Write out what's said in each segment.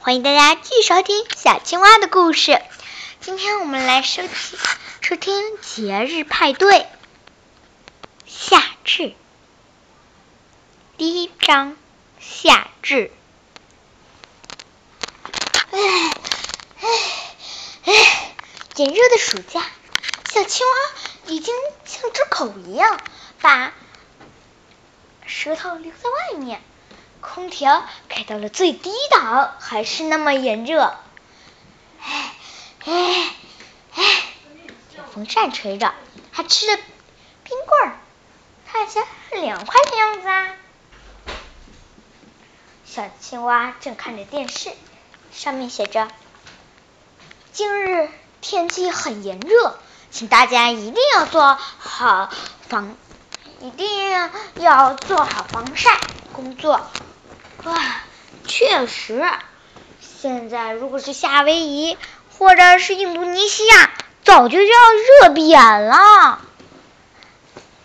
欢迎大家继续收听小青蛙的故事。今天我们来收听收听节日派对，夏至。第一章，夏至。哎哎哎！炎热的暑假，小青蛙已经像只狗一样，把舌头留在外面。空调开到了最低档，还是那么炎热。哎哎哎！有风扇吹着，还吃着冰棍儿，看起来很凉快的样子啊。小青蛙正看着电视，上面写着：“今日天气很炎热，请大家一定要做好防，一定要做好防晒工作。”哇，确实，现在如果是夏威夷或者是印度尼西亚，早就要热扁了。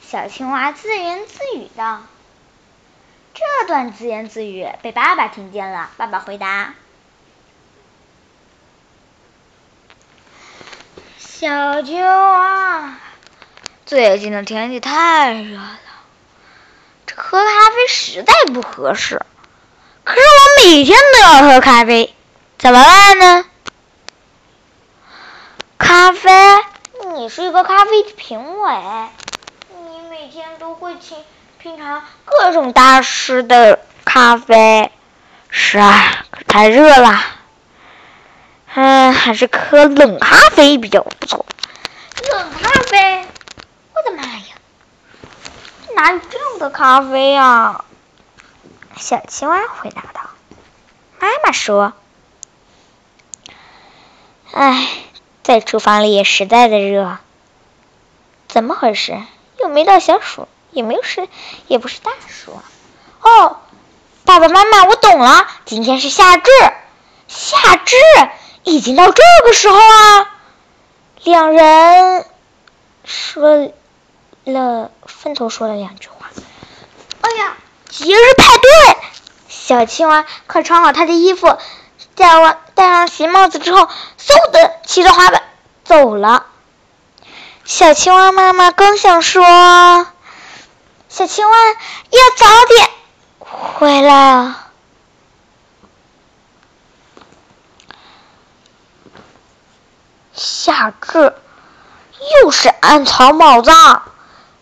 小青蛙自言自语道：“这段自言自语被爸爸听见了。”爸爸回答：“小青蛙，最近的天气太热了，喝咖啡实在不合适。”可是我每天都要喝咖啡，怎么办呢？咖啡，你是一个咖啡的评委，你每天都会品品尝各种大师的咖啡。是啊，可太热了。嗯，还是喝冷咖啡比较不错。冷咖啡？我的妈呀！哪有这样的咖啡呀？小青蛙回答道：“妈妈说，哎，在厨房里也实在的热。怎么回事？又没到小暑，也没有是，也不是大暑。哦，爸爸妈妈，我懂了，今天是夏至，夏至已经到这个时候啊。”两人说了，分头说了两句话。哎呀！节日派对，小青蛙快穿好它的衣服，戴完戴上鞋帽子之后，嗖的骑着滑板走了。小青蛙妈妈刚想说，小青蛙要早点回来啊。夏至又是暗藏宝藏，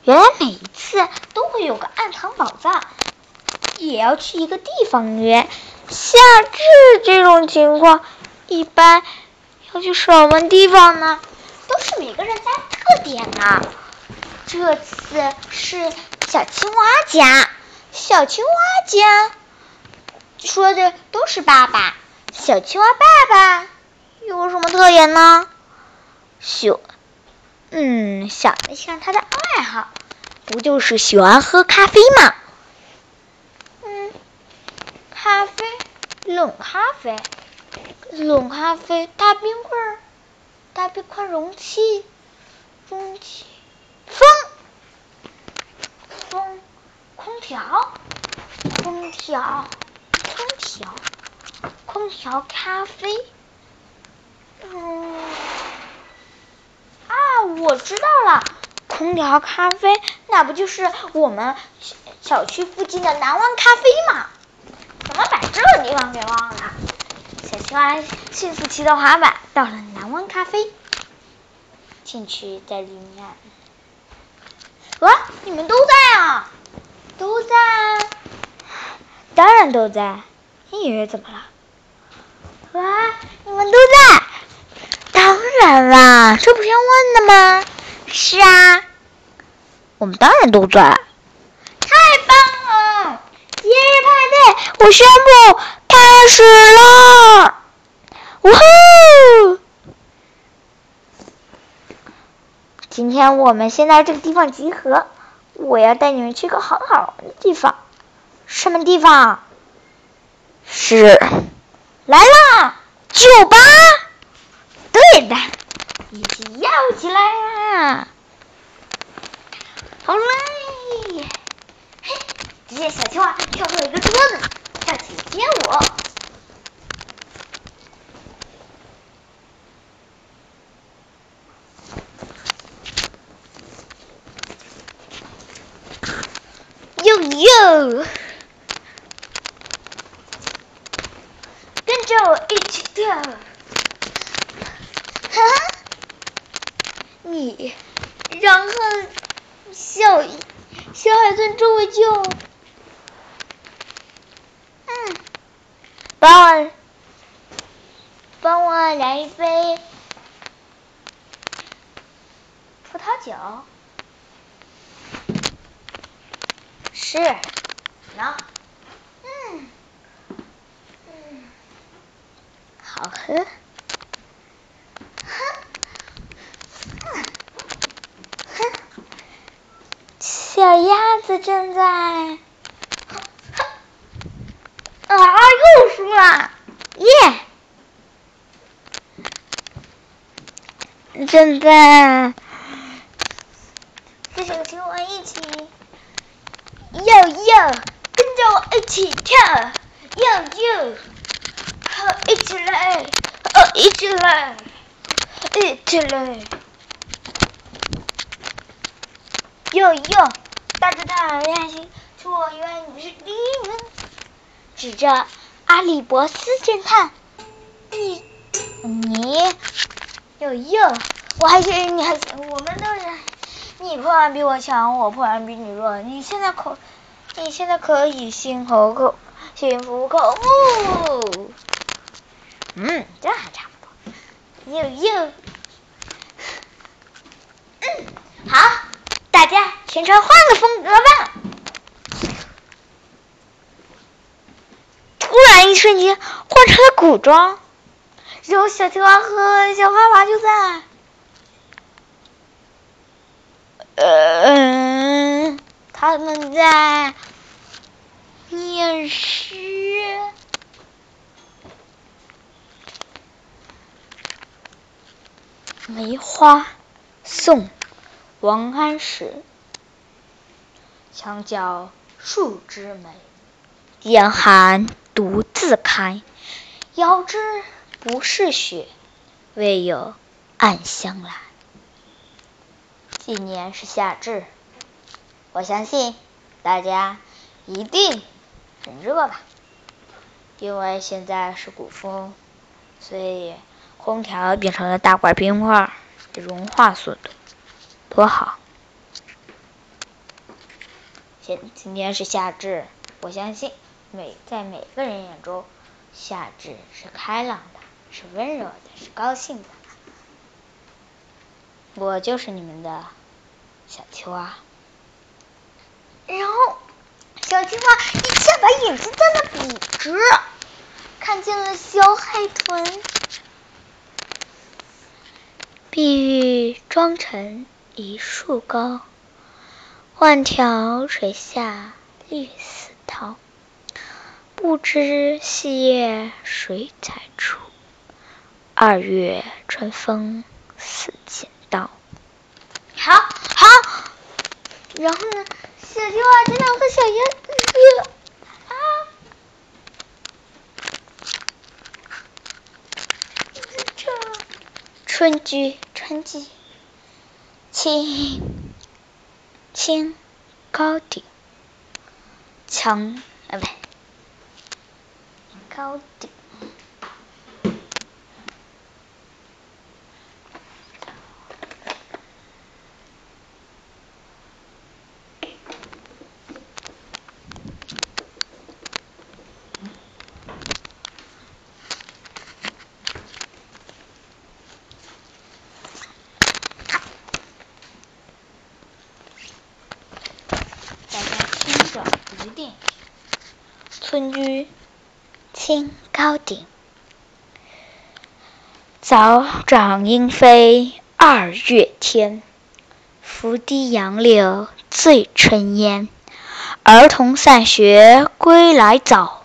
原来每一次都会有个暗藏宝藏。也要去一个地方约，夏至这种情况，一般要去什么地方呢？都是每个人家特点呢。这次是小青蛙家，小青蛙家说的都是爸爸。小青蛙爸爸有什么特点呢？喜，嗯，想一想他的爱好，不就是喜欢喝咖啡吗？咖啡，冷咖啡，冷咖啡，大冰棍儿，大冰块容器，容器，风，风，空调，空调，空调，空调，咖啡，嗯，啊，我知道了，空调咖啡，那不就是我们小区附近的南湾咖啡吗？这个地方给忘了？小青蛙迅速骑着滑板到了南湾咖啡，进去在里面。哇，你们都在啊？都在？当然都在。你以为怎么了？哇，你们都在？当然啦，这不是要问的吗？是啊，我们当然都在。太棒了生日派对我宣布开始了！呜呼！今天我们先在这个地方集合，我要带你们去个很好玩的地方。什么地方？是来啦，酒吧！对的，一起摇起来啊！好嘞！只见小青蛙跳上一个桌子，跳起接我。呦呦。跟着我一起跳。哈？你，然后小小海豚周围就。帮我帮我来一杯葡萄酒。是，喏，嗯，嗯，好喝，哼，哼，哼，小鸭子正在，啊，又输了，耶，正在跟小青蛙一起。哟哟，跟着我一起跳！哟哟，好，一起来！哦，一起来！一起来！哟哟，大侦探练习，我以为你是第一名。指着阿里伯斯侦探，你你，哟哟，我还行，你还，我们都是。你破案比我强，我破案比你弱。你现在可，你现在可以心口口心服口服。嗯，这还差不多。又又，嗯，好，大家全场换个风格吧。突然一瞬间换成了古装，然后小青蛙和小花娃就在。呃，他们在念诗。梅花，宋，王安石。墙角数枝梅，严寒独自开。遥知不是雪，为有暗香来。今年是夏至，我相信大家一定很热吧？因为现在是古风，所以空调变成了大块冰块融化速度，多好！现今天是夏至，我相信每在每个人眼中，夏至是开朗的，是温柔的，是高兴的。我就是你们的小青蛙，然后小青蛙一下把眼睛瞪得笔直，看见了小海豚。碧玉妆成一树高，万条垂下绿丝绦。不知细叶谁裁出？二月春风似剪刀。好，好，然后呢？小青蛙经常和小鸭子啊，春居，春居，清清高顶，墙高顶。村居清高鼎，早长莺飞二月天，拂堤杨柳醉春烟。儿童散学归来早，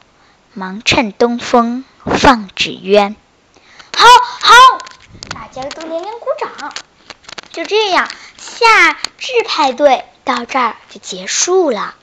忙趁东风放纸鸢。好，好，大家都连连鼓掌。就这样，夏至派对到这儿就结束了。